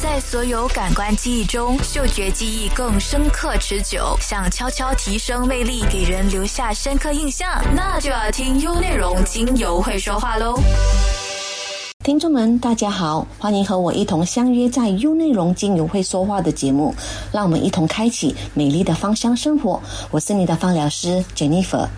在所有感官记忆中，嗅觉记忆更深刻持久。想悄悄提升魅力，给人留下深刻印象，那就要听优内容精油会说话喽。听众们，大家好，欢迎和我一同相约在优内容精油会说话的节目，让我们一同开启美丽的芳香生活。我是你的芳疗师 Jennifer。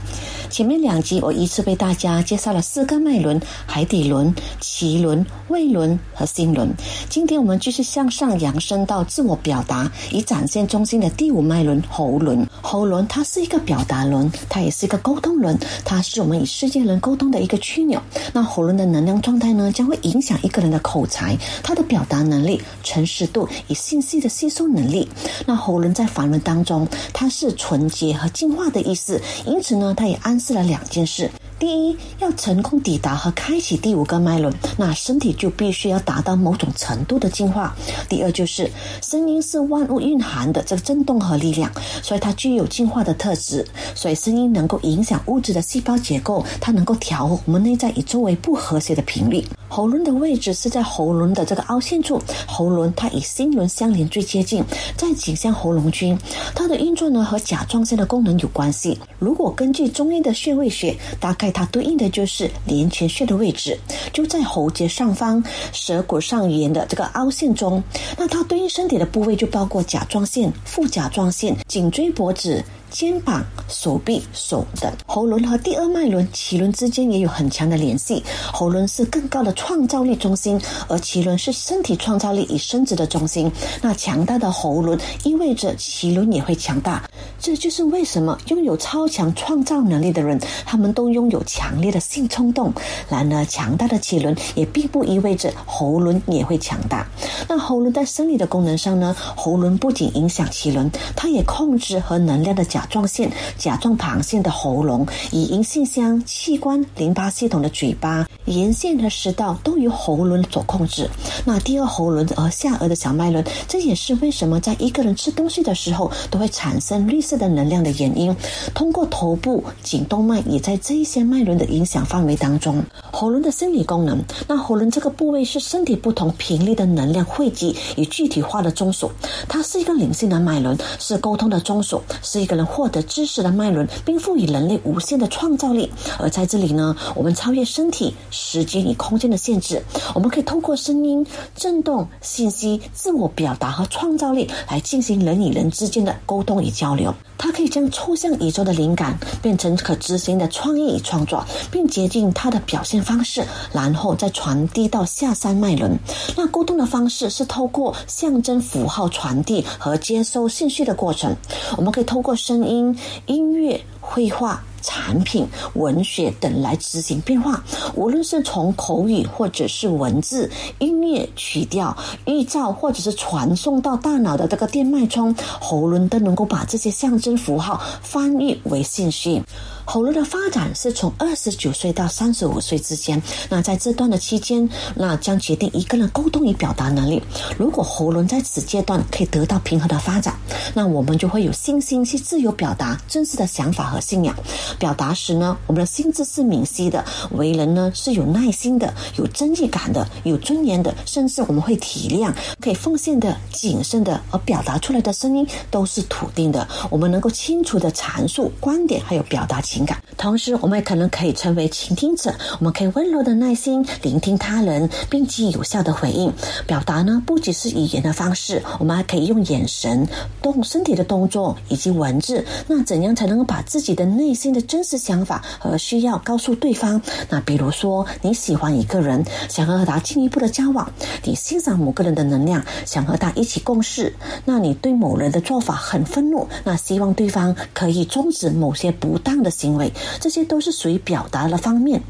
前面两集我依次为大家介绍了四个脉轮：海底轮、脐轮、胃轮和心轮。今天我们继续向上扬升到自我表达，以展现中心的第五脉轮——喉轮。喉轮它是一个表达轮，它也是一个沟通轮，它是我们与世界人沟通的一个枢纽。那喉轮的能量状态呢，将会影响一个人的口才、他的表达能力、诚实度与信息的吸收能力。那喉轮在法文当中，它是纯洁和净化的意思，因此呢，它也安试了两件事。第一，要成功抵达和开启第五个脉轮，那身体就必须要达到某种程度的进化。第二，就是声音是万物蕴含的这个震动和力量，所以它具有进化的特质。所以声音能够影响物质的细胞结构，它能够调和我们内在与周围不和谐的频率。喉轮的位置是在喉轮的这个凹陷处，喉轮它与心轮相连最接近，在颈项喉咙区。它的运作呢和甲状腺的功能有关系。如果根据中医的穴位学，大概它对应的就是廉泉穴的位置，就在喉结上方舌骨上缘的这个凹陷中。那它对应身体的部位就包括甲状腺、副甲状腺、颈椎、脖子。肩膀、手臂、手等，喉轮和第二脉轮脐轮之间也有很强的联系。喉轮是更高的创造力中心，而脐轮是身体创造力与生殖的中心。那强大的喉轮意味着脐轮也会强大，这就是为什么拥有超强创造能力的人，他们都拥有强烈的性冲动。然而，强大的脐轮也并不意味着喉轮也会强大。那喉轮在生理的功能上呢？喉轮不仅影响脐轮，它也控制和能量的甲状腺、甲状旁腺的喉咙，以阴性箱、器官、淋巴系统的嘴巴、沿线和食道都由喉轮所控制。那第二喉轮和下颚的小脉轮，这也是为什么在一个人吃东西的时候都会产生绿色的能量的原因。通过头部颈动脉也在这一些脉轮的影响范围当中。喉轮的生理功能，那喉轮这个部位是身体不同频率的能量汇集与具体化的中枢，它是一个灵性的脉轮，是沟通的中枢，是一个人获得知识的脉轮，并赋予人类无限的创造力。而在这里呢，我们超越身体、时间与空间的限制，我们可以透过声音、震动、信息、自我表达和创造力来进行人与人之间的沟通与交流。它可以将抽象宇宙的灵感变成可执行的创意与创作，并接近它的表现方式，然后再传递到下三脉轮。那沟通的方式是透过象征符号传递和接收信息的过程。我们可以透过声音、音乐、绘画。产品、文学等来执行变化，无论是从口语或者是文字、音乐、曲调、预兆，或者是传送到大脑的这个电脉冲，喉轮都能够把这些象征符号翻译为信息。喉咙的发展是从二十九岁到三十五岁之间，那在这段的期间，那将决定一个人沟通与表达能力。如果喉咙在此阶段可以得到平衡的发展，那我们就会有信心去自由表达真实的想法和信仰。表达时呢，我们的心智是明晰的，为人呢是有耐心的、有正义感的、有尊严的，甚至我们会体谅、可以奉献的、谨慎的，而表达出来的声音都是笃定的。我们能够清楚的阐述观点，还有表达情感。同时，我们也可能可以成为倾听者，我们可以温柔的耐心聆听他人，并给予有效的回应。表达呢，不只是语言的方式，我们还可以用眼神、动身体的动作以及文字。那怎样才能够把自己自己的内心的真实想法和需要告诉对方？那比如说，你喜欢一个人，想和他进一步的交往；你欣赏某个人的能量，想和他一起共事；那你对某人的做法很愤怒，那希望对方可以终止某些不当的行为。这些都是属于表达的方面。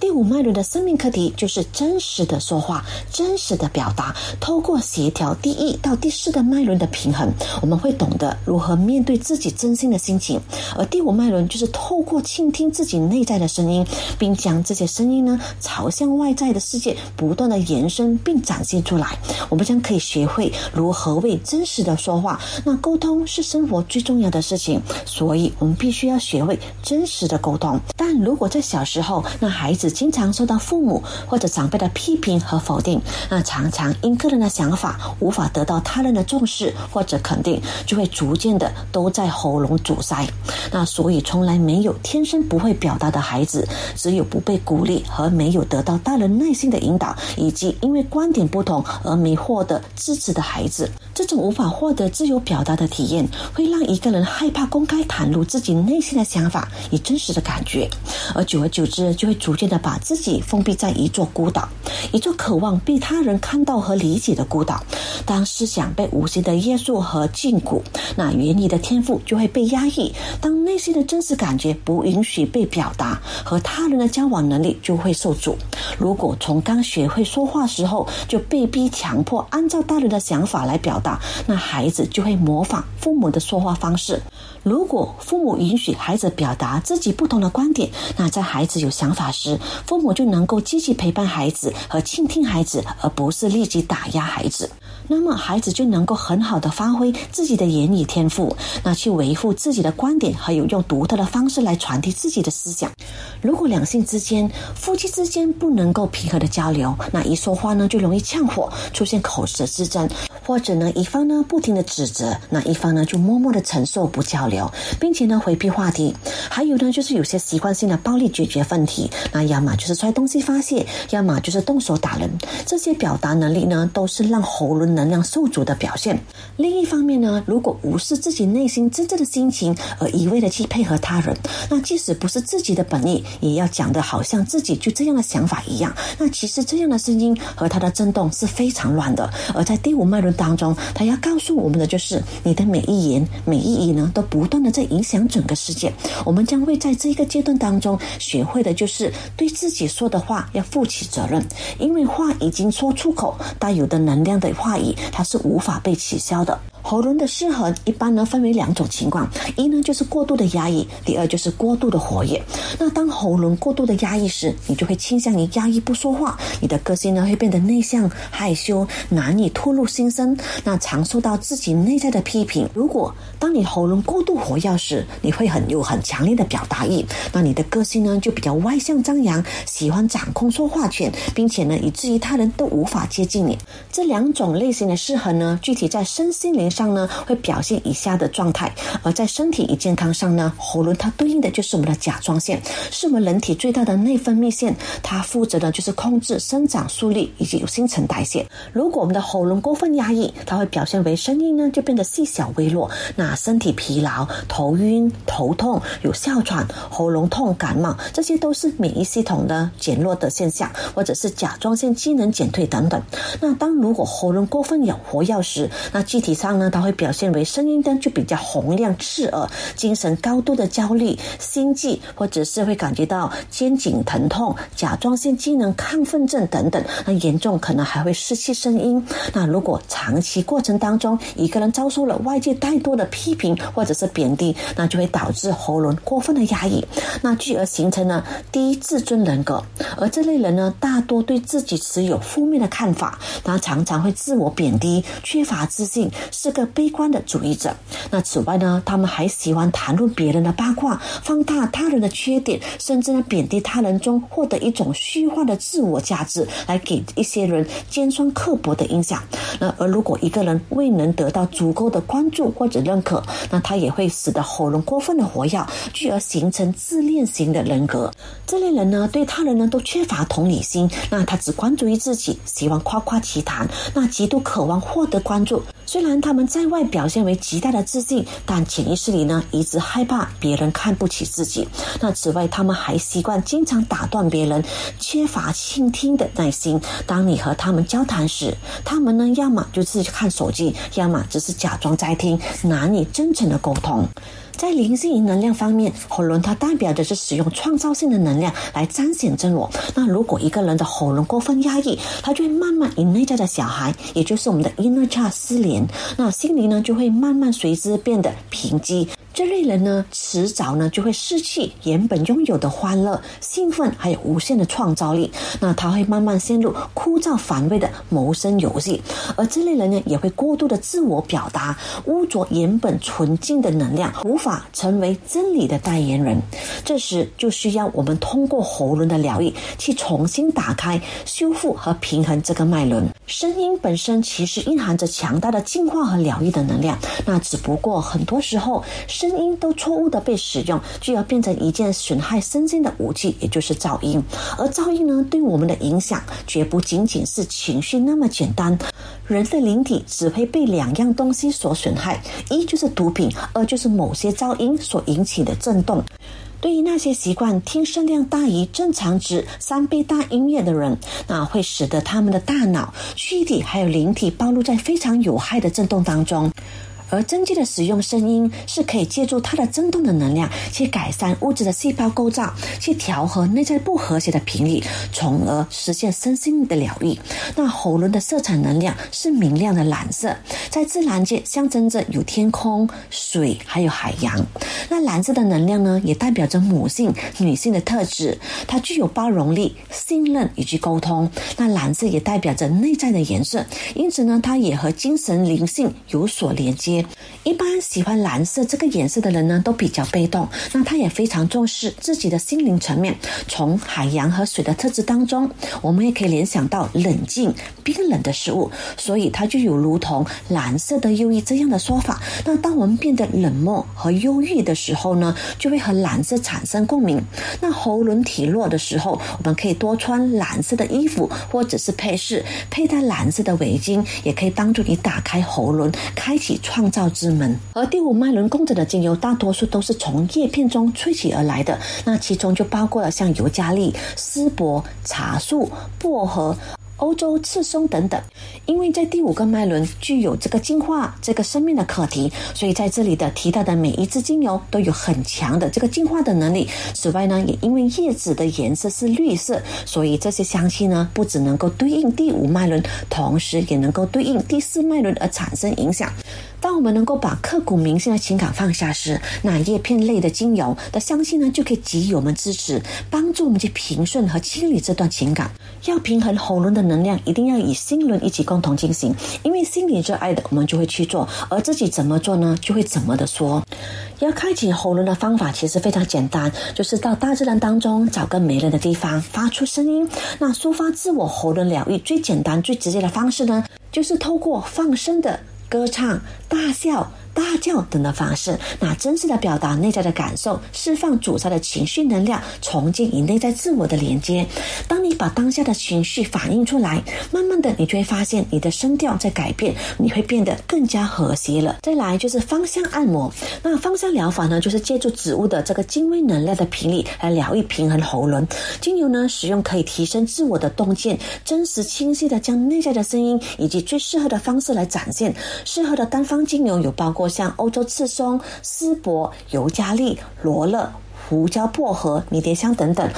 第五脉轮的生命课题就是真实的说话，真实的表达。透过协调第一到第四的脉轮的平衡，我们会懂得如何面对自己真心的心情。而第五脉轮就是透过倾听自己内在的声音，并将这些声音呢朝向外在的世界不断的延伸并展现出来。我们将可以学会如何为真实的说话。那沟通是生活最重要的事情，所以我们必须要学会真实的沟通。但如果在小时候，那孩子经常受到父母或者长辈的批评和否定，那常常因个人的想法无法得到他人的重视或者肯定，就会逐渐的都在喉咙阻塞。那所以从来没有天生不会表达的孩子，只有不被鼓励和没有得到大人耐心的引导，以及因为观点不同而没获得支持的孩子。这种无法获得自由表达的体验，会让一个人害怕公开袒露自己内心的想法与真实的感觉，而久而久之，就会逐渐的把自己封闭在一座孤岛，一座渴望被他人看到和理解的孤岛。当思想被无形的约束和禁锢，那原意的天赋就会被压抑；当内心的真实感觉不允许被表达，和他人的交往能力就会受阻。如果从刚学会说话时候就被逼强迫按照大人的想法来表达，那孩子就会模仿父母的说话方式。如果父母允许孩子表达自己不同的观点，那在孩子有想法时，父母就能够积极陪伴孩子和倾听孩子，而不是立即打压孩子。那么孩子就能够很好的发挥自己的言语天赋，那去维护自己的观点，还有用独特的方式来传递自己的思想。如果两性之间、夫妻之间不能够平和的交流，那一说话呢就容易呛火，出现口舌之争，或者呢一方呢不停的指责，那一方呢就默默的承受不交流，并且呢回避话题。还有呢就是有些习惯性的暴力解决问题，那要么就是摔东西发泄，要么就是动手打人。这些表达能力呢都是让喉咙能量受阻的表现。另一方面呢，如果无视自己内心真正的心情，而一味的去配合他人，那即使不是自己的本意，也要讲的好像自己就这样的想法一样。那其实这样的声音和它的震动是非常乱的。而在第五脉轮当中，他要告诉我们的就是，你的每一言每一语呢，都不断的在影响整个世界。我们将会在这一个阶段当中，学会的就是对自己说的话要负起责任，因为话已经说出口，带有的能量的话语，它是无法被取消的。喉咙的失衡一般呢分为两种情况，一呢就是过度的压抑，第二就是过度的活跃。那当喉咙过度的压抑时，你就会倾向于压抑不说话，你的个性呢会变得内向、害羞，难以吐露心声，那常受到自己内在的批评。如果当你喉咙过度活跃时，你会很有很强烈的表达欲，那你的个性呢就比较外向张扬，喜欢掌控说话权，并且呢以至于他人都无法接近你。这两种类型的失衡呢，具体在身心灵。上呢会表现以下的状态，而在身体与健康上呢，喉咙它对应的就是我们的甲状腺，是我们人体最大的内分泌腺，它负责的就是控制生长速率以及有新陈代谢。如果我们的喉咙过分压抑，它会表现为声音呢就变得细小微弱，那身体疲劳、头晕、头痛、有哮喘、喉咙痛、感冒，这些都是免疫系统的减弱的现象，或者是甲状腺机能减退等等。那当如果喉咙过分有活药时，那具体上。那它会表现为声音呢就比较洪亮刺耳，精神高度的焦虑、心悸，或者是会感觉到肩颈疼痛、甲状腺机能亢奋症等等。那严重可能还会失去声音。那如果长期过程当中一个人遭受了外界太多的批评或者是贬低，那就会导致喉咙过分的压抑，那继而形成了低自尊人格。而这类人呢，大多对自己持有负面的看法，他常常会自我贬低，缺乏自信，是。个悲观的主义者。那此外呢，他们还喜欢谈论别人的八卦，放大他人的缺点，甚至呢贬低他人中获得一种虚幻的自我价值，来给一些人尖酸刻薄的影响。那而如果一个人未能得到足够的关注或者认可，那他也会使得喉咙过分的活跃，继而形成自恋型的人格。这类人呢，对他人呢都缺乏同理心，那他只关注于自己，喜欢夸夸其谈，那极度渴望获得关注。虽然他们在外表现为极大的自信，但潜意识里呢，一直害怕别人看不起自己。那此外，他们还习惯经常打断别人，缺乏倾听的耐心。当你和他们交谈时，他们呢，要么就是看手机，要么只是假装在听，难以真诚的沟通。在灵性与能量方面，喉咙它代表的是使用创造性的能量来彰显真我。那如果一个人的喉咙过分压抑，他就会慢慢与内在的小孩，也就是我们的 inner child 失联，那心灵呢就会慢慢随之变得贫瘠。这类人呢，迟早呢就会失去原本拥有的欢乐、兴奋，还有无限的创造力。那他会慢慢陷入枯燥乏味的谋生游戏，而这类人呢，也会过度的自我表达，污浊原本纯净的能量，无法成为真理的代言人。这时就需要我们通过喉轮的疗愈，去重新打开、修复和平衡这个脉轮。声音本身其实蕴含着强大的净化和疗愈的能量，那只不过很多时候。声音都错误的被使用，就要变成一件损害身心的武器，也就是噪音。而噪音呢，对我们的影响绝不仅仅是情绪那么简单。人的灵体只会被两样东西所损害：一就是毒品，二就是某些噪音所引起的震动。对于那些习惯听声量大于正常值三倍大音乐的人，那会使得他们的大脑、躯体还有灵体暴露在非常有害的震动当中。而真迹的使用声音是可以借助它的振动的能量，去改善物质的细胞构造，去调和内在不和谐的频率，从而实现身心的疗愈。那喉轮的色彩能量是明亮的蓝色，在自然界象征着有天空、水还有海洋。那蓝色的能量呢，也代表着母性、女性的特质，它具有包容力、信任以及沟通。那蓝色也代表着内在的颜色，因此呢，它也和精神灵性有所连接。一般喜欢蓝色这个颜色的人呢，都比较被动。那他也非常重视自己的心灵层面。从海洋和水的特质当中，我们也可以联想到冷静、冰冷的事物。所以，它就有如同蓝色的忧郁这样的说法。那当我们变得冷漠和忧郁的时候呢，就会和蓝色产生共鸣。那喉轮体弱的时候，我们可以多穿蓝色的衣服，或者是配饰，佩戴蓝色的围巾，也可以帮助你打开喉轮，开启创。造之门，而第五脉轮供着的精油，大多数都是从叶片中萃取而来的。那其中就包括了像尤加利、丝柏、茶树、薄荷。欧洲赤松等等，因为在第五个脉轮具有这个净化这个生命的课题，所以在这里的提到的每一支精油都有很强的这个净化的能力。此外呢，也因为叶子的颜色是绿色，所以这些香气呢不只能够对应第五脉轮，同时也能够对应第四脉轮而产生影响。当我们能够把刻骨铭心的情感放下时，那叶片类的精油的香气呢就可以给予我们支持，帮助我们去平顺和清理这段情感。要平衡喉咙的。能量一定要以心轮一起共同进行，因为心里热爱的，我们就会去做；而自己怎么做呢，就会怎么的说。要开启喉咙的方法其实非常简单，就是到大自然当中找个没人的地方，发出声音。那抒发自我喉咙疗愈最简单、最直接的方式呢，就是透过放声的歌唱、大笑。大叫等的方式，那真实的表达内在的感受，释放阻塞的情绪能量，重建与内在自我的连接。当你把当下的情绪反映出来，慢慢的，你就会发现你的声调在改变，你会变得更加和谐了。再来就是芳香按摩，那芳香疗法呢，就是借助植物的这个精微能量的频率来疗愈平衡喉咙。精油呢，使用可以提升自我的洞见，真实清晰的将内在的声音以及最适合的方式来展现。适合的单方精油有包括。像欧洲赤松、丝柏、尤加利、罗勒、胡椒、薄荷、迷迭香等等。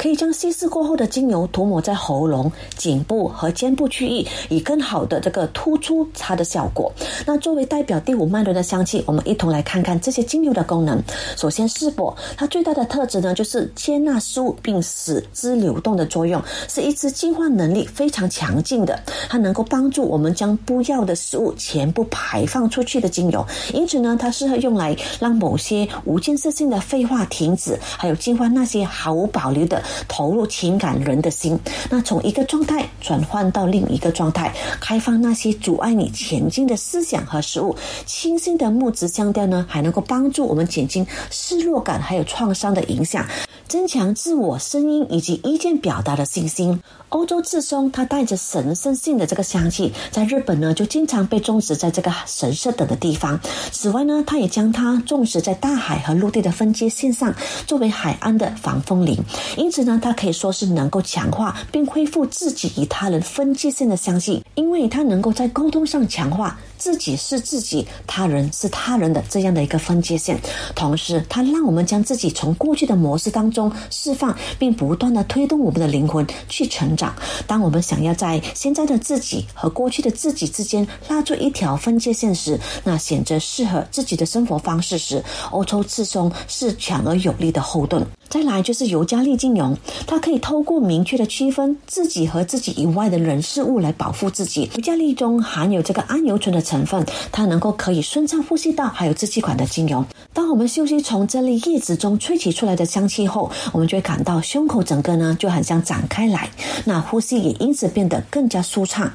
可以将稀释过后的精油涂抹在喉咙、颈部和肩部区域，以更好的这个突出它的效果。那作为代表第五脉轮的香气，我们一同来看看这些精油的功能。首先，丝柏它最大的特质呢，就是接纳事物并使之流动的作用，是一支净化能力非常强劲的。它能够帮助我们将不要的食物全部排放出去的精油，因此呢，它适合用来让某些无建设性的废话停止，还有净化那些毫无保留的。投入情感人的心，那从一个状态转换到另一个状态，开放那些阻碍你前进的思想和事物。清新的木质香调呢，还能够帮助我们减轻失落感还有创伤的影响，增强自我声音以及意见表达的信心。欧洲赤松，它带着神圣性的这个香气，在日本呢就经常被种植在这个神社等的地方。此外呢，它也将它种植在大海和陆地的分界线上，作为海岸的防风林。因此。此呢，它可以说是能够强化并恢复自己与他人分界线的相信，因为他能够在沟通上强化。自己是自己，他人是他人的这样的一个分界线，同时它让我们将自己从过去的模式当中释放，并不断的推动我们的灵魂去成长。当我们想要在现在的自己和过去的自己之间拉出一条分界线时，那选择适合自己的生活方式时，欧洲刺松是强而有力的后盾。再来就是尤加利精油，它可以透过明确的区分自己和自己以外的人事物来保护自己。尤加利中含有这个氨油醇的成分，它能够可以顺畅呼吸道还有支气管的精油。当我们休息从这类叶子中萃取出来的香气后，我们就会感到胸口整个呢就很像展开来，那呼吸也因此变得更加舒畅。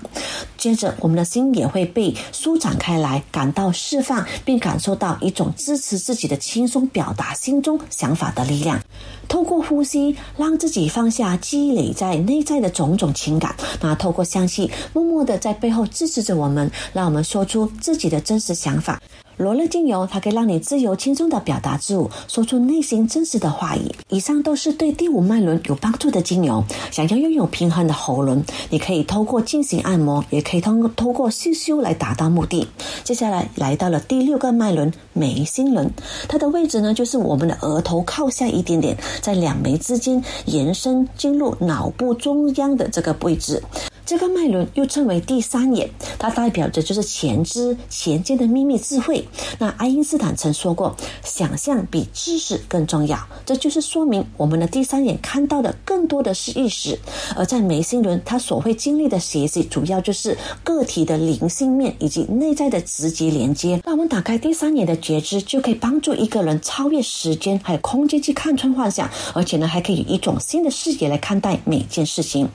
接着，我们的心也会被舒展开来，感到释放，并感受到一种支持自己的轻松表达心中想法的力量。透过呼吸，让自己放下积累在内在的种种情感。那透过香气，默默的在背后支持着我们，让我们说出自己的真实想法。罗勒精油，它可以让你自由轻松的表达自我，说出内心真实的话语。以上都是对第五脉轮有帮助的精油。想要拥有平衡的喉轮，你可以透过进行按摩，也可以通通过吸修来达到目的。接下来来到了第六个脉轮眉心轮，它的位置呢就是我们的额头靠下一点点，在两眉之间延伸进入脑部中央的这个位置。这个脉轮又称为第三眼，它代表着就是前知前见的秘密智慧。那爱因斯坦曾说过，想象比知识更重要。这就是说明我们的第三眼看到的更多的是意识。而在眉心轮，它所会经历的学习，主要就是个体的灵性面以及内在的直接连接。那我们打开第三眼的觉知，就可以帮助一个人超越时间还有空间去看穿幻想，而且呢，还可以以一种新的视野来看待每件事情。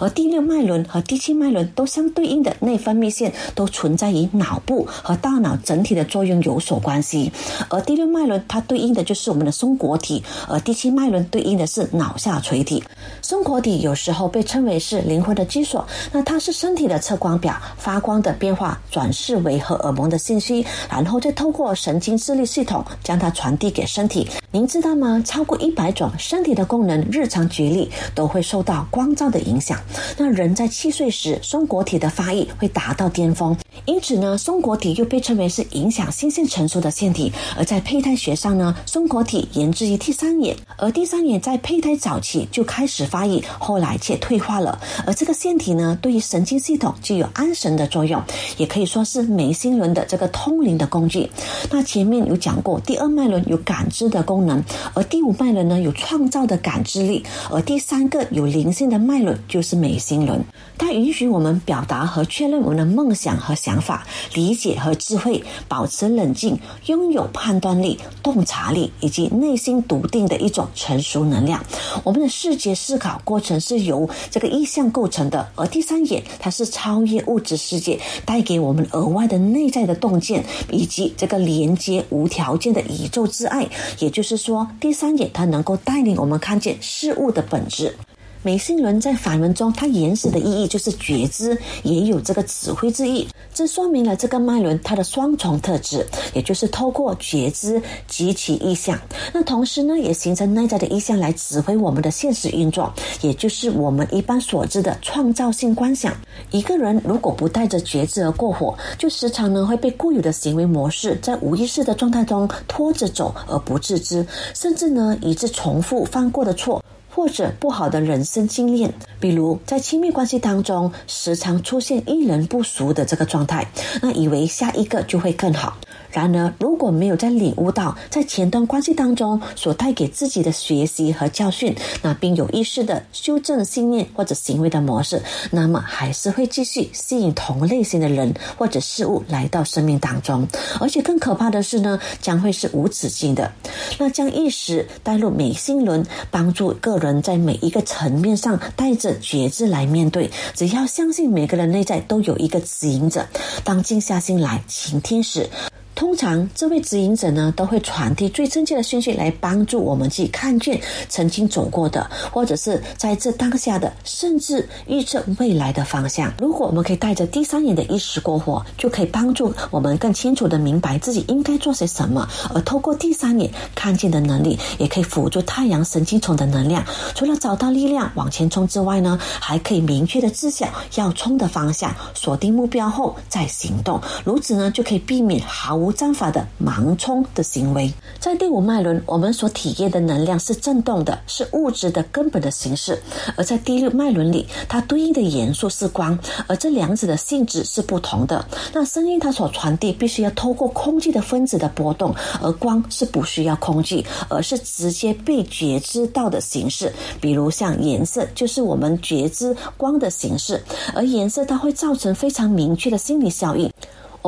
而第六脉轮和第七脉轮都相对应的内分泌腺都存在于脑部和大脑整体的作用有所关系，而第六脉轮它对应的就是我们的松果体，而第七脉轮对应的是脑下垂体。松果体有时候被称为是灵魂的居所，那它是身体的测光表，发光的变化转世为荷尔蒙的信息，然后再透过神经智力系统将它传递给身体。您知道吗？超过一百种身体的功能，日常举例都会受到光照的影响。那人在七岁时，松果体的发育会达到巅峰，因此呢，松果体又被称为是影响心性成熟的腺体。而在胚胎学上呢，松果体源自于第三眼，而第三眼在胚胎早期就开始发育，后来却退化了。而这个腺体呢，对于神经系统具有安神的作用，也可以说是眉心轮的这个通灵的工具。那前面有讲过，第二脉轮有感知的功。功能，而第五脉轮呢有创造的感知力，而第三个有灵性的脉轮就是眉心轮，它允许我们表达和确认我们的梦想和想法，理解和智慧，保持冷静，拥有判断力、洞察力以及内心笃定的一种成熟能量。我们的视觉思考过程是由这个意象构成的，而第三眼它是超越物质世界，带给我们额外的内在的洞见，以及这个连接无条件的宇宙之爱，也就是。是说，第三眼它能够带领我们看见事物的本质。眉心轮在梵文中，它原始的意义就是觉知，也有这个指挥之意。这说明了这个脉轮它的双重特质，也就是透过觉知激起意象，那同时呢，也形成内在的意象来指挥我们的现实运作，也就是我们一般所知的创造性观想。一个人如果不带着觉知而过火，就时常呢会被固有的行为模式在无意识的状态中拖着走而不自知，甚至呢以致重复犯过的错。或者不好的人生经验，比如在亲密关系当中，时常出现遇人不熟的这个状态，那以为下一个就会更好。然而，如果没有在领悟到在前端关系当中所带给自己的学习和教训，那并有意识的修正信念或者行为的模式，那么还是会继续吸引同类型的人或者事物来到生命当中。而且更可怕的是呢，将会是无止境的。那将意识带入美心轮，帮助个人在每一个层面上带着觉知来面对。只要相信每个人内在都有一个指引者，当静下心来倾听时。通常这位指引者呢，都会传递最正确的讯息来帮助我们去看见曾经走过的，或者是在这当下的，甚至预测未来的方向。如果我们可以带着第三眼的意识过活，就可以帮助我们更清楚的明白自己应该做些什么。而透过第三眼看见的能力，也可以辅助太阳神经丛的能量。除了找到力量往前冲之外呢，还可以明确的知晓要冲的方向，锁定目标后再行动。如此呢，就可以避免毫无无章法的盲冲的行为。在第五脉轮，我们所体验的能量是震动的，是物质的根本的形式；而在第六脉轮里，它对应的元素是光，而这两者的性质是不同的。那声音它所传递必须要透过空气的分子的波动，而光是不需要空气，而是直接被觉知到的形式。比如像颜色，就是我们觉知光的形式，而颜色它会造成非常明确的心理效应。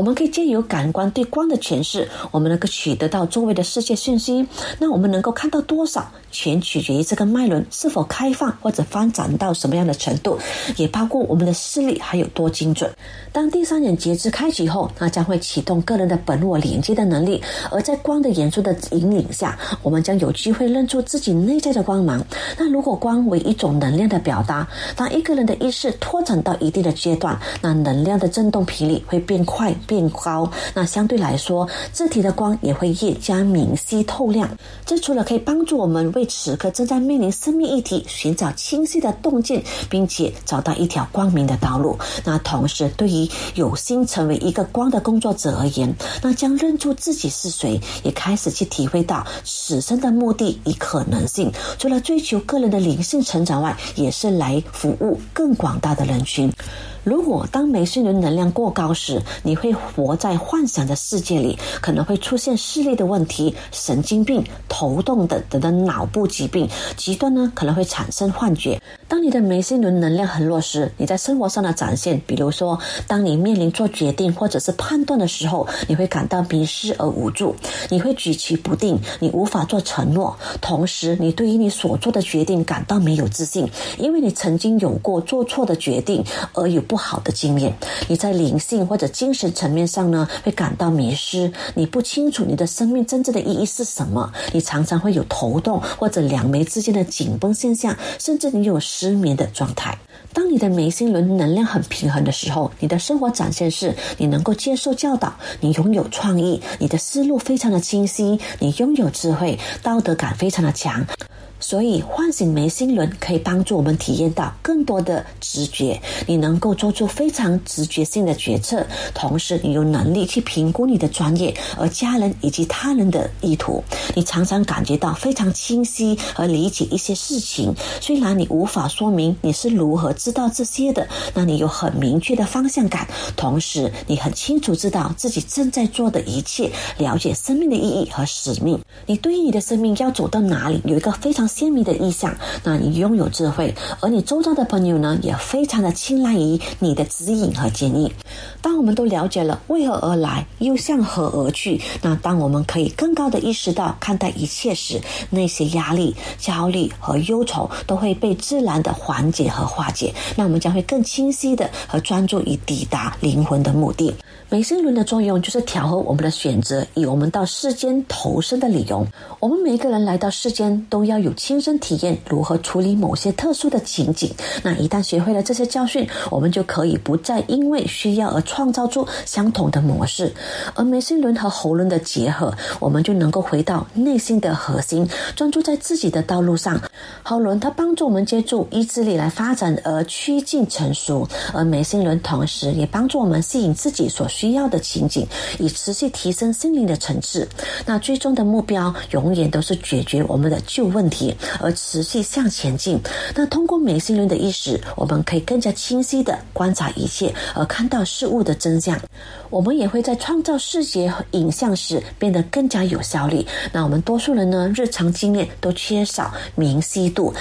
我们可以借由感官对光的诠释，我们能够取得到周围的世界讯息。那我们能够看到多少，全取决于这个脉轮是否开放或者发展到什么样的程度，也包括我们的视力还有多精准。当第三眼觉知开启后，那将会启动个人的本我连接的能力。而在光的元素的引领下，我们将有机会认出自己内在的光芒。那如果光为一种能量的表达，当一个人的意识拓展到一定的阶段，那能量的振动频率会变快。变高，那相对来说，字体的光也会越加明晰透亮。这除了可以帮助我们为此刻正在面临生命议题寻找清晰的洞见，并且找到一条光明的道路，那同时对于有心成为一个光的工作者而言，那将认出自己是谁，也开始去体会到此生的目的与可能性。除了追求个人的灵性成长外，也是来服务更广大的人群。如果当美心轮能量过高时，你会活在幻想的世界里，可能会出现视力的问题、神经病、头痛等等的脑部疾病。极端呢，可能会产生幻觉。当你的眉心轮能量很弱时，你在生活上的展现，比如说，当你面临做决定或者是判断的时候，你会感到迷失而无助，你会举棋不定，你无法做承诺。同时，你对于你所做的决定感到没有自信，因为你曾经有过做错的决定而有。不好的经验，你在灵性或者精神层面上呢，会感到迷失。你不清楚你的生命真正的意义是什么。你常常会有头痛或者两眉之间的紧绷现象，甚至你有失眠的状态。当你的眉心轮能量很平衡的时候，你的生活展现是你能够接受教导，你拥有创意，你的思路非常的清晰，你拥有智慧，道德感非常的强。所以，唤醒眉心轮可以帮助我们体验到更多的直觉。你能够做出非常直觉性的决策，同时你有能力去评估你的专业，而家人以及他人的意图。你常常感觉到非常清晰和理解一些事情，虽然你无法说明你是如何知道这些的。那你有很明确的方向感，同时你很清楚知道自己正在做的一切，了解生命的意义和使命。你对于你的生命要走到哪里，有一个非常。鲜明的意向，那你拥有智慧，而你周遭的朋友呢，也非常的青睐于你的指引和建议。当我们都了解了为何而来，又向何而去，那当我们可以更高的意识到看待一切时，那些压力、焦虑和忧愁都会被自然的缓解和化解。那我们将会更清晰的和专注于抵达灵魂的目的。眉心轮的作用就是调和我们的选择以我们到世间投身的理由。我们每一个人来到世间都要有亲身体验如何处理某些特殊的情景。那一旦学会了这些教训，我们就可以不再因为需要而创造出相同的模式。而眉心轮和喉轮的结合，我们就能够回到内心的核心，专注在自己的道路上。喉轮它帮助我们借助意志力来发展而趋近成熟，而眉心轮同时也帮助我们吸引自己所需。需要的情景，以持续提升心灵的层次。那最终的目标永远都是解决我们的旧问题，而持续向前进。那通过美心轮的意识，我们可以更加清晰的观察一切，而看到事物的真相。我们也会在创造视觉影像时变得更加有效率。那我们多数人呢，日常经验都缺少明晰度。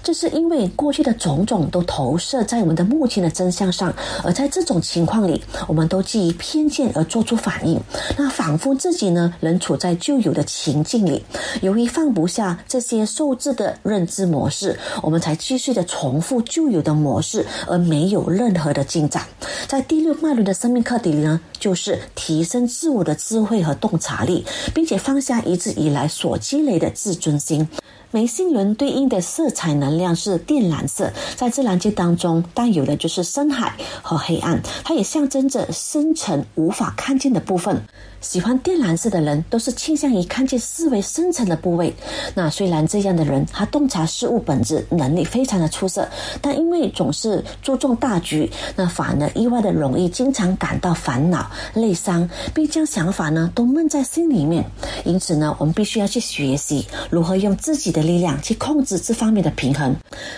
这是因为过去的种种都投射在我们的目前的真相上，而在这种情况里，我们都基于偏见而做出反应。那仿佛自己呢仍处在旧有的情境里，由于放不下这些受制的认知模式，我们才继续的重复旧有的模式，而没有任何的进展。在第六脉轮的生命课题里呢，就是提升自我的智慧和洞察力，并且放下一直以来所积累的自尊心。眉心轮对应的色彩能量是靛蓝色，在自然界当中，带有的就是深海和黑暗，它也象征着深沉无法看见的部分。喜欢靛蓝色的人都是倾向于看见思维深层的部位。那虽然这样的人他洞察事物本质能力非常的出色，但因为总是注重大局，那反而意外的容易经常感到烦恼、内伤，并将想法呢都闷在心里面。因此呢，我们必须要去学习如何用自己的力量去控制这方面的平衡。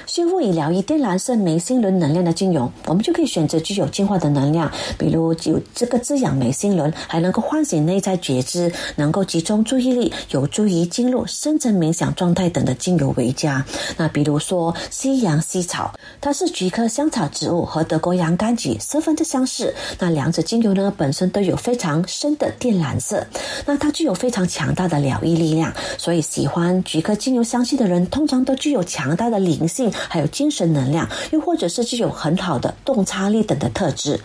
修复与疗愈靛蓝色眉心轮能量的精油，我们就可以选择具有净化的能量，比如有这个滋养眉心轮，还能够唤醒。内在觉知，能够集中注意力，有助于进入深层冥想状态等的精油为佳。那比如说西洋茜草，它是菊科香草植物，和德国洋甘菊十分的相似。那两者精油呢，本身都有非常深的靛蓝色，那它具有非常强大的疗愈力量。所以喜欢菊科精油香气的人，通常都具有强大的灵性，还有精神能量，又或者是具有很好的洞察力等的特质。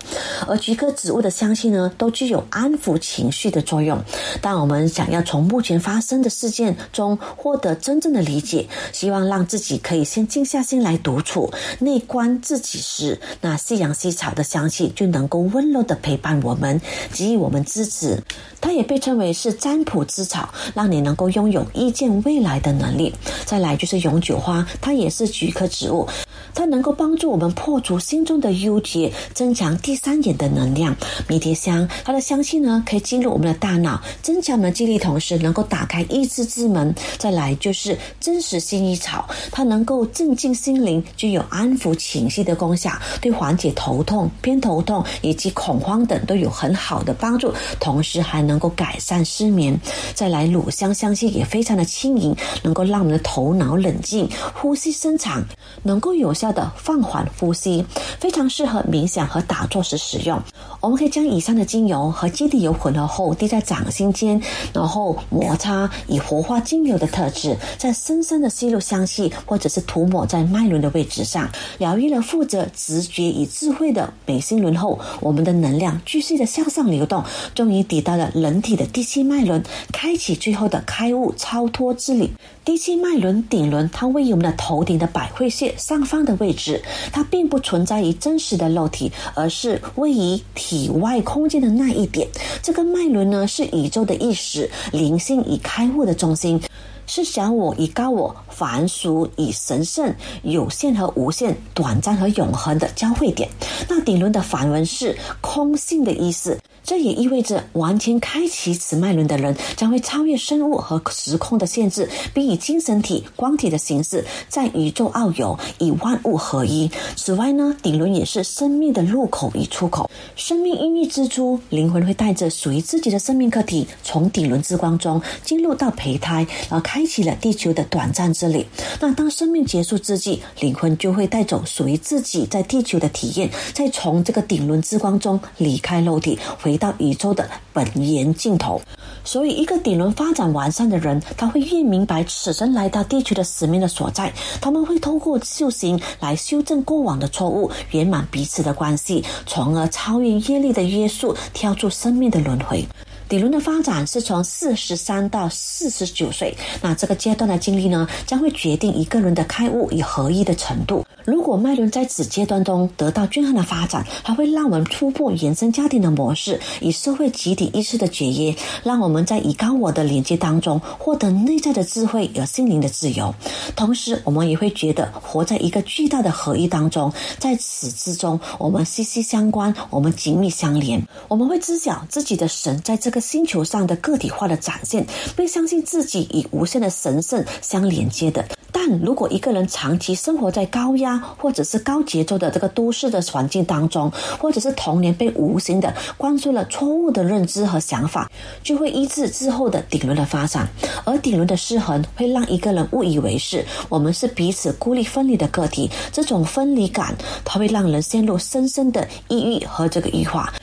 而菊科植物的香气呢，都具有安抚情。的作用。当我们想要从目前发生的事件中获得真正的理解，希望让自己可以先静下心来独处、内观自己时，那夕阳西草的香气就能够温柔的陪伴我们，给予我们支持。它也被称为是占卜之草，让你能够拥有预见未来的能力。再来就是永久花，它也是菊科植物。它能够帮助我们破除心中的忧结，增强第三眼的能量。迷迭香，它的香气呢，可以进我们的大脑，增强我们的记忆力，同时能够打开意志之门。再来就是真实薰衣草，它能够镇静心灵，具有安抚情绪的功效，对缓解头痛、偏头痛以及恐慌等都有很好的帮助，同时还能够改善失眠。再来乳香香气也非常的轻盈，能够让我们的头脑冷静，呼吸深长，能够有效。的放缓呼吸，非常适合冥想和打坐时使用。我们可以将以上的精油和基底油混合后滴在掌心间，然后摩擦，以活化精油的特质，再深深的吸入香气，或者是涂抹在脉轮的位置上，疗愈了负责直觉与智慧的眉心轮后，我们的能量继续的向上流动，终于抵达了人体的第七脉轮，开启最后的开悟超脱之旅。第七脉轮顶轮，它位于我们的头顶的百会穴上方的位置，它并不存在于真实的肉体，而是位于体外空间的那一点。这个脉轮呢，是宇宙的意识、灵性与开悟的中心，是小我与高我、凡俗与神圣、有限和无限、短暂和永恒的交汇点。那顶轮的梵文是空性的意思。这也意味着，完全开启此脉轮的人将会超越生物和时空的限制，并以精神体、光体的形式在宇宙遨游，与万物合一。此外呢，顶轮也是生命的入口与出口。生命孕育之初，灵魂会带着属于自己的生命课题，从顶轮之光中进入到胚胎，而开启了地球的短暂之旅。那当生命结束之际，灵魂就会带走属于自己在地球的体验，再从这个顶轮之光中离开肉体，回。回到宇宙的本源尽头，所以一个顶轮发展完善的人，他会越明白此生来到地球的使命的所在。他们会通过修行来修正过往的错误，圆满彼此的关系，从而超越业力的约束，跳出生命的轮回。底轮的发展是从四十三到四十九岁，那这个阶段的经历呢，将会决定一个人的开悟与合一的程度。如果脉轮在此阶段中得到均衡的发展，它会让我们突破原生家庭的模式，以社会集体意识的节约，让我们在以高我的连接当中获得内在的智慧和心灵的自由。同时，我们也会觉得活在一个巨大的合一当中，在此之中，我们息息相关，我们紧密相连。我们会知晓自己的神在这个个星球上的个体化的展现，并相信自己与无限的神圣相连接的。但如果一个人长期生活在高压或者是高节奏的这个都市的环境当中，或者是童年被无形的灌输了错误的认知和想法，就会抑制之后的顶轮的发展。而顶轮的失衡会让一个人误以为是我们是彼此孤立分离的个体，这种分离感它会让人陷入深深的抑郁和这个异化。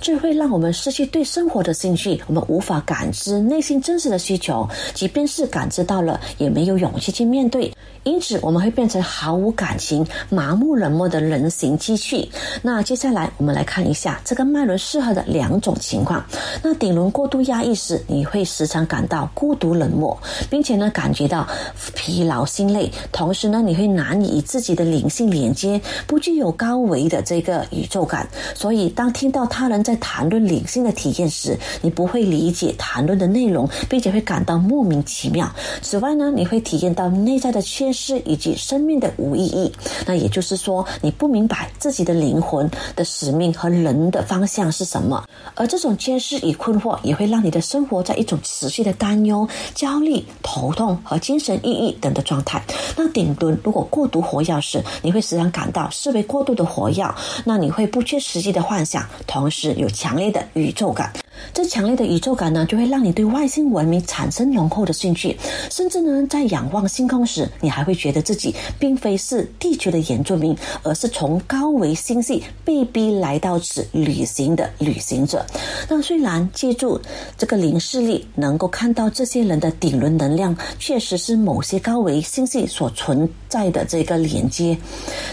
这会让我们失去对生活的兴趣，我们无法感知内心真实的需求，即便是感知到了，也没有勇气去面对。因此，我们会变成毫无感情、麻木冷漠的人形机器。那接下来，我们来看一下这个脉轮适合的两种情况。那顶轮过度压抑时，你会时常感到孤独冷漠，并且呢，感觉到疲劳心累。同时呢，你会难以与自己的灵性连接，不具有高维的这个宇宙感。所以，当听到他人在谈论灵性的体验时，你不会理解谈论的内容，并且会感到莫名其妙。此外呢，你会体验到内在的缺。失以及生命的无意义，那也就是说，你不明白自己的灵魂的使命和人的方向是什么，而这种缺失与困惑也会让你的生活在一种持续的担忧、焦虑、头痛和精神抑郁等的状态。那顶轮如果过度活跃时，你会时常感到思维过度的活跃，那你会不切实际的幻想，同时有强烈的宇宙感。这强烈的宇宙感呢，就会让你对外星文明产生浓厚的兴趣，甚至呢，在仰望星空时，你还会觉得自己并非是地球的原住民，而是从高维星系被逼来到此旅行的旅行者。那虽然借助这个零视力能够看到这些人的顶轮能量，确实是某些高维星系所存在的这个连接，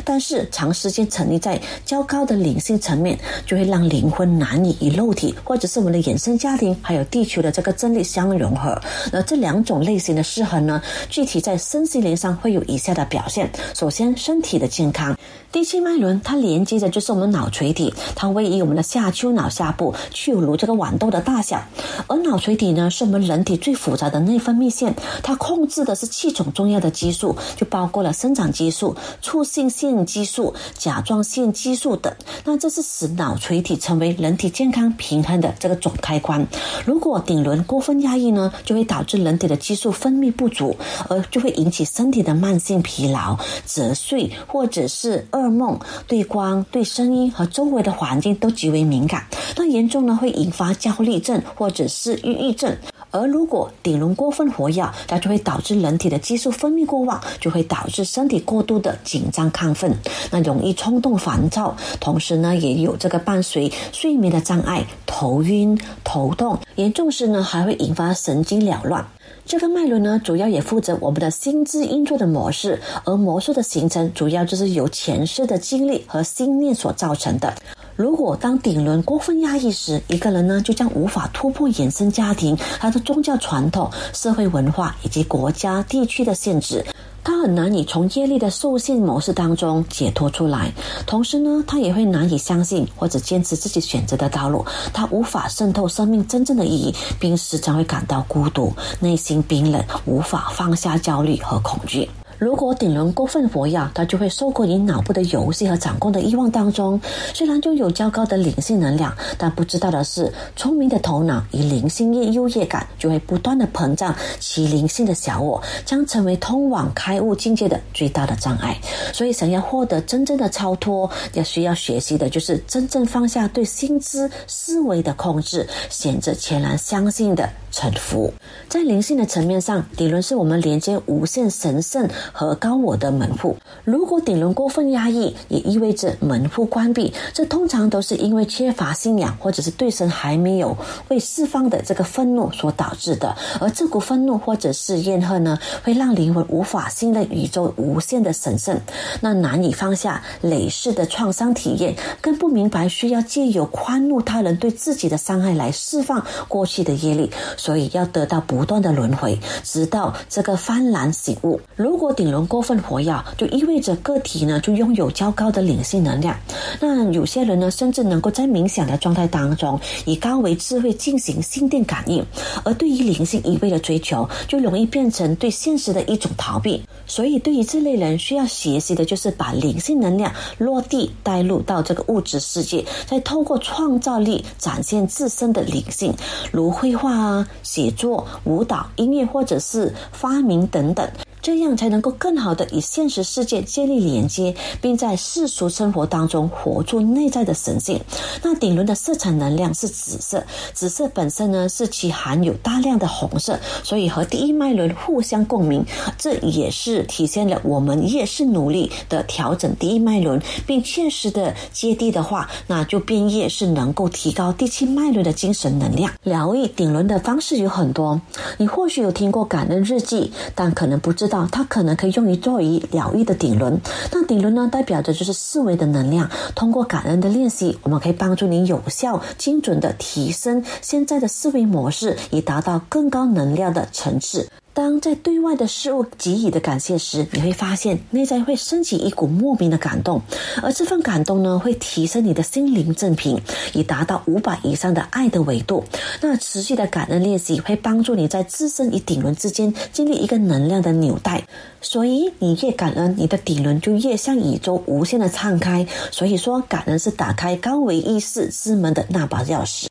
但是长时间沉溺在较高的灵性层面，就会让灵魂难以与肉体或者是我们的的。衍生家庭还有地球的这个真理相融合，那这两种类型的失衡呢，具体在身心灵上会有以下的表现。首先，身体的健康。第七脉轮它连接的就是我们脑垂体，它位于我们的下丘脑下部，具有如这个豌豆的大小。而脑垂体呢，是我们人体最复杂的内分泌腺，它控制的是七种重要的激素，就包括了生长激素、促性腺激素、甲状腺激素等。那这是使脑垂体成为人体健康平衡的这个开关。如果顶轮过分压抑呢，就会导致人体的激素分泌不足，而就会引起身体的慢性疲劳、折睡或者是。噩梦对光、对声音和周围的环境都极为敏感，那严重呢会引发焦虑症或者是抑郁症。而如果顶轮过分活跃，它就会导致人体的激素分泌过旺，就会导致身体过度的紧张亢奋，那容易冲动烦躁，同时呢也有这个伴随睡眠的障碍、头晕、头痛，严重时呢还会引发神经缭乱。这个脉轮呢，主要也负责我们的心智运作的模式，而模式的形成主要就是由前世的经历和心念所造成的。如果当顶轮过分压抑时，一个人呢就将无法突破衍生家庭、他的宗教传统、社会文化以及国家地区的限制。他很难以从业力的受限模式当中解脱出来，同时呢，他也会难以相信或者坚持自己选择的道路。他无法渗透生命真正的意义，并时常会感到孤独，内心冰冷，无法放下焦虑和恐惧。如果顶轮过分活跃，它就会受困于脑部的游戏和掌控的欲望当中。虽然拥有较高的灵性能量，但不知道的是，聪明的头脑与灵性业优越感就会不断的膨胀，其灵性的小我将成为通往开悟境界的最大的障碍。所以，想要获得真正的超脱，要需要学习的就是真正放下对心智思维的控制，选择全然相信的臣服。在灵性的层面上，底轮是我们连接无限神圣。和高我的门户，如果顶轮过分压抑，也意味着门户关闭。这通常都是因为缺乏信仰，或者是对神还没有被释放的这个愤怒所导致的。而这股愤怒或者是怨恨呢，会让灵魂无法信任宇宙无限的神圣，那难以放下累世的创伤体验，更不明白需要借由宽恕他人对自己的伤害来释放过去的业力，所以要得到不断的轮回，直到这个幡然醒悟。如果顶轮过分活跃，就意味着个体呢就拥有较高的灵性能量。那有些人呢，甚至能够在冥想的状态当中，以高维智慧进行心电感应。而对于灵性一味的追求，就容易变成对现实的一种逃避。所以，对于这类人，需要学习的就是把灵性能量落地带入到这个物质世界，再透过创造力展现自身的灵性，如绘画啊、写作、舞蹈、音乐或者是发明等等。这样才能够更好的与现实世界建立连接，并在世俗生活当中活出内在的神性。那顶轮的色彩能量是紫色，紫色本身呢是其含有大量的红色，所以和第一脉轮互相共鸣。这也是体现了我们越是努力的调整第一脉轮，并切实的接地的话，那就便越是能够提高第七脉轮的精神能量。疗愈顶轮的方式有很多，你或许有听过感恩日记，但可能不知道它可能可以用于作为疗愈的顶轮。那顶轮呢，代表着就是思维的能量。通过感恩的练习，我们可以帮助你有效、精准的提升现在的思维模式，以达到更高能量的层次。当在对外的事物给予的感谢时，你会发现内在会升起一股莫名的感动，而这份感动呢，会提升你的心灵正品，以达到五百以上的爱的维度。那持续的感恩练习会帮助你在自身与顶轮之间建立一个能量的纽带，所以你越感恩，你的顶轮就越向宇宙无限的敞开。所以说，感恩是打开高维意识之门的那把钥匙。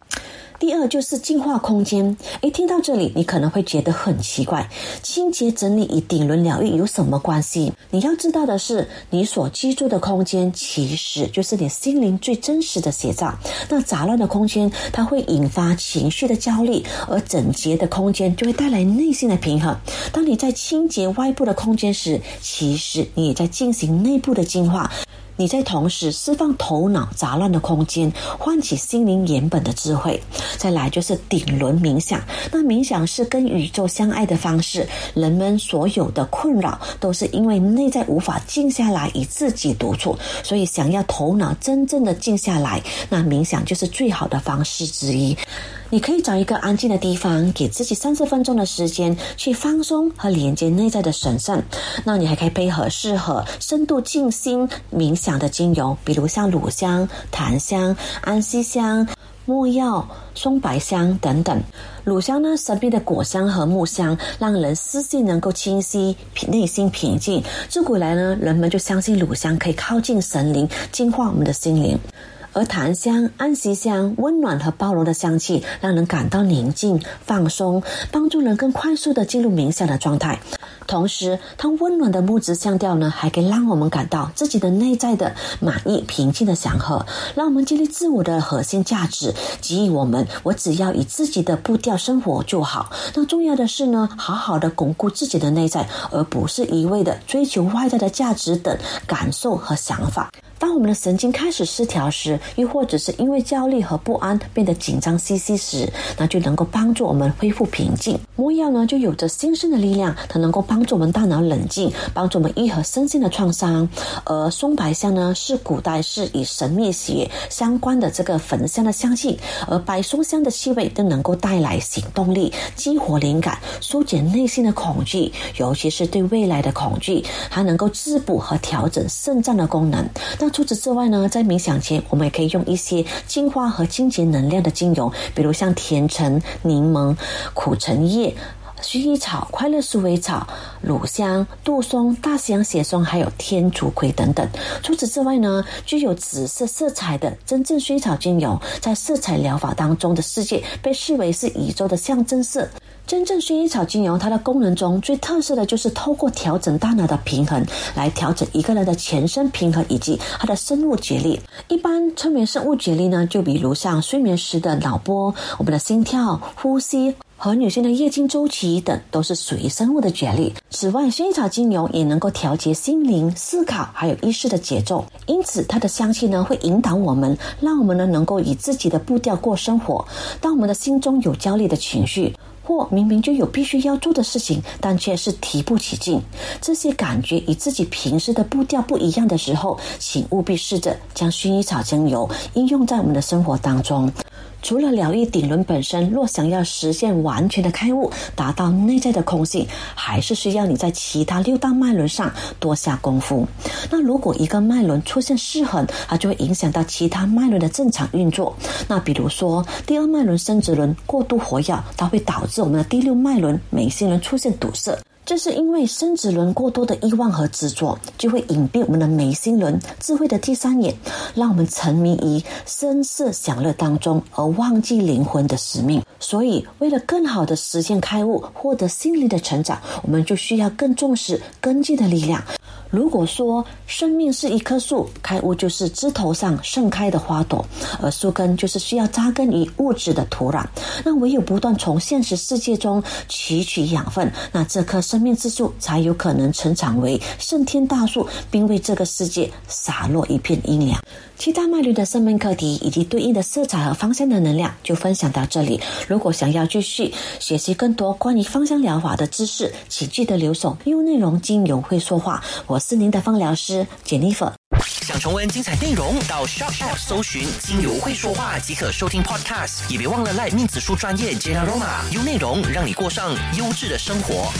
第二就是净化空间。诶，听到这里，你可能会觉得很奇怪，清洁整理与顶轮疗愈有什么关系？你要知道的是，你所居住的空间其实就是你心灵最真实的写照。那杂乱的空间，它会引发情绪的焦虑，而整洁的空间就会带来内心的平衡。当你在清洁外部的空间时，其实你也在进行内部的净化。你在同时释放头脑杂乱的空间，唤起心灵原本的智慧。再来就是顶轮冥想，那冥想是跟宇宙相爱的方式。人们所有的困扰都是因为内在无法静下来与自己独处，所以想要头脑真正的静下来，那冥想就是最好的方式之一。你可以找一个安静的地方，给自己三十分钟的时间去放松和连接内在的神圣。那你还可以配合适合深度静心冥想的精油，比如像乳香、檀香、安息香、没药、松柏香等等。乳香呢，神秘的果香和木香，让人思绪能够清晰，内心平静。自古来呢，人们就相信乳香可以靠近神灵，净化我们的心灵。而檀香、安息香，温暖和包容的香气，让人感到宁静、放松，帮助人更快速的进入冥想的状态。同时，它温暖的木质香调呢，还可以让我们感到自己的内在的满意、平静的祥和，让我们建立自我的核心价值，给予我们：我只要以自己的步调生活就好。那重要的是呢，好好的巩固自己的内在，而不是一味的追求外在的价值等感受和想法。当我们的神经开始失调时，又或者是因为焦虑和不安变得紧张兮兮时，那就能够帮助我们恢复平静。魔药呢，就有着新生的力量，它能够帮帮助我们大脑冷静，帮助我们愈合身心的创伤。而松柏香呢，是古代是以神秘学相关的这个焚香的香气，而白松香的气味都能够带来行动力、激活灵感、疏解内心的恐惧，尤其是对未来的恐惧，还能够滋补和调整肾脏的功能。那除此之外呢，在冥想前，我们也可以用一些净化和清洁能量的精油，比如像甜橙、柠檬、苦橙叶、薰衣草、快乐鼠尾草、乳香、杜松、大西洋血松，还有天竺葵等等。除此之外呢，具有紫色色彩的真正薰衣草精油，在色彩疗法当中的世界被视为是宇宙的象征色。真正薰衣草精油，它的功能中最特色的就是透过调整大脑的平衡，来调整一个人的全身平衡以及他的生物节律。一般称为生物节律呢，就比如像睡眠时的脑波、我们的心跳、呼吸和女性的月经周期等，都是属于生物的节律。此外，薰衣草精油也能够调节心灵、思考还有意识的节奏，因此它的香气呢，会引导我们，让我们呢能够以自己的步调过生活。当我们的心中有焦虑的情绪。或明明就有必须要做的事情，但却是提不起劲。这些感觉与自己平时的步调不一样的时候，请务必试着将薰衣草精油应用在我们的生活当中。除了疗愈顶轮本身，若想要实现完全的开悟，达到内在的空性，还是需要你在其他六大脉轮上多下功夫。那如果一个脉轮出现失衡，它就会影响到其他脉轮的正常运作。那比如说，第二脉轮生殖轮过度活跃，它会导致我们的第六脉轮眉心轮出现堵塞。这是因为生殖轮过多的欲望和执着，就会隐蔽我们的眉心轮智慧的第三眼，让我们沉迷于声色享乐当中，而忘记灵魂的使命。所以，为了更好的实现开悟，获得心灵的成长，我们就需要更重视根基的力量。如果说生命是一棵树，开悟就是枝头上盛开的花朵，而树根就是需要扎根于物质的土壤。那唯有不断从现实世界中汲取养分，那这棵生命之树才有可能成长为圣天大树，并为这个世界洒落一片阴凉。七大脉轮的生命课题以及对应的色彩和方向的能量，就分享到这里。如果想要继续学习更多关于芳香疗法的知识，请记得留守。因为内容精油会说话，我是您的芳疗师 Jennifer。想重温精彩内容，到 Shop App 搜寻“精油会说话”即可收听 Podcast。也别忘了赖面子书专业 Jenna Roma，用内容让你过上优质的生活。